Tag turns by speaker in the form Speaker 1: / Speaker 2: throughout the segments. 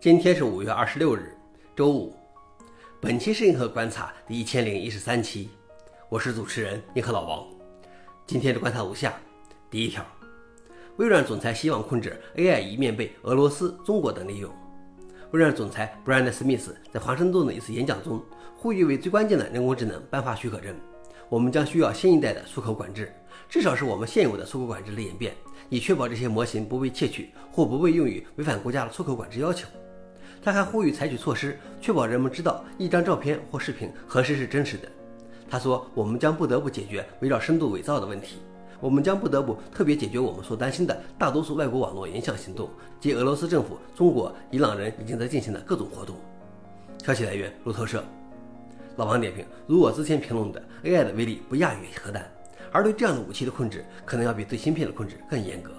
Speaker 1: 今天是五月二十六日，周五。本期是银河观察第一千零一十三期，我是主持人银河老王。今天的观察如下：第一条，微软总裁希望控制 AI 一面被俄罗斯、中国等利用。微软总裁 Brian Smith 在华盛顿的一次演讲中呼吁为最关键的人工智能颁发许可证。我们将需要新一代的出口管制，至少是我们现有的出口管制的演变，以确保这些模型不被窃取或不被用于违反国家的出口管制要求。他还呼吁采取措施，确保人们知道一张照片或视频何时是真实的。他说：“我们将不得不解决围绕深度伪造的问题，我们将不得不特别解决我们所担心的大多数外国网络影响行动及俄罗斯政府、中国、伊朗人已经在进行的各种活动。”消息来源：路透社。老王点评：如我之前评论的，AI 的威力不亚于核弹，而对这样的武器的控制可能要比对芯片的控制更严格。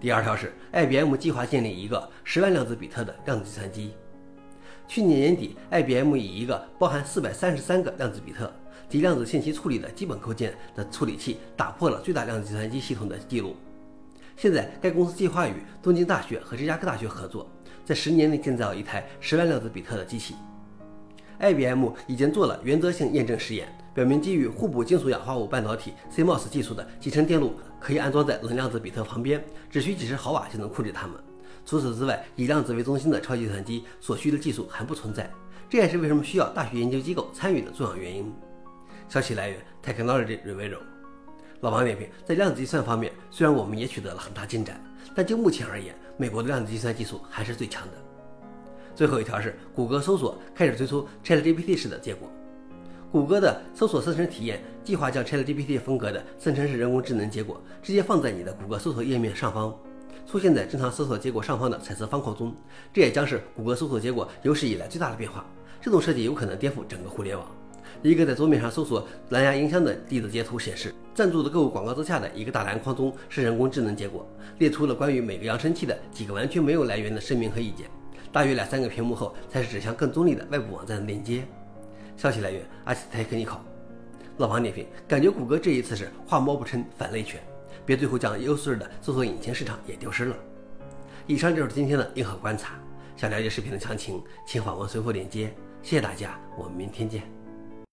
Speaker 1: 第二条是，IBM 计划建立一个十万量子比特的量子计算机。去年年底，IBM 以一个包含四百三十三个量子比特及量子信息处理的基本构件的处理器，打破了最大量子计算机系统的记录。现在，该公司计划与东京大学和芝加哥大学合作，在十年内建造一台十万量子比特的机器。IBM 已经做了原则性验证实验。表明基于互补金属氧化物半导体 CMOS 技术的集成电路可以安装在冷量子比特旁边，只需几十毫瓦就能控制它们。除此之外，以量子为中心的超级计算机所需的技术还不存在，这也是为什么需要大学研究机构参与的重要原因。消息来源：Technology Review。老王点评：在量子计算方面，虽然我们也取得了很大进展，但就目前而言，美国的量子计算技术还是最强的。最后一条是，谷歌搜索开始推出 ChatGPT 式的结果。谷歌的搜索生成体验计划将 ChatGPT 风格的生成式人工智能结果直接放在你的谷歌搜索页面上方，出现在正常搜索结果上方的彩色方框中。这也将是谷歌搜索结果有史以来最大的变化。这种设计有可能颠覆整个互联网。一个在桌面上搜索蓝牙音箱的例子截图显示，赞助的购物广告之下的一个大蓝框中是人工智能结果，列出了关于每个扬声器的几个完全没有来源的声明和意见。大约两三个屏幕后才是指向更中立的外部网站的链接。消息来源：阿斯泰克尼考。老王点评：感觉谷歌这一次是画猫不成反类犬，别最后将优势的搜索引擎市场也丢失了。以上就是今天的硬核观察。想了解视频的详情，请访问随后链接。谢谢大家，我们明天见。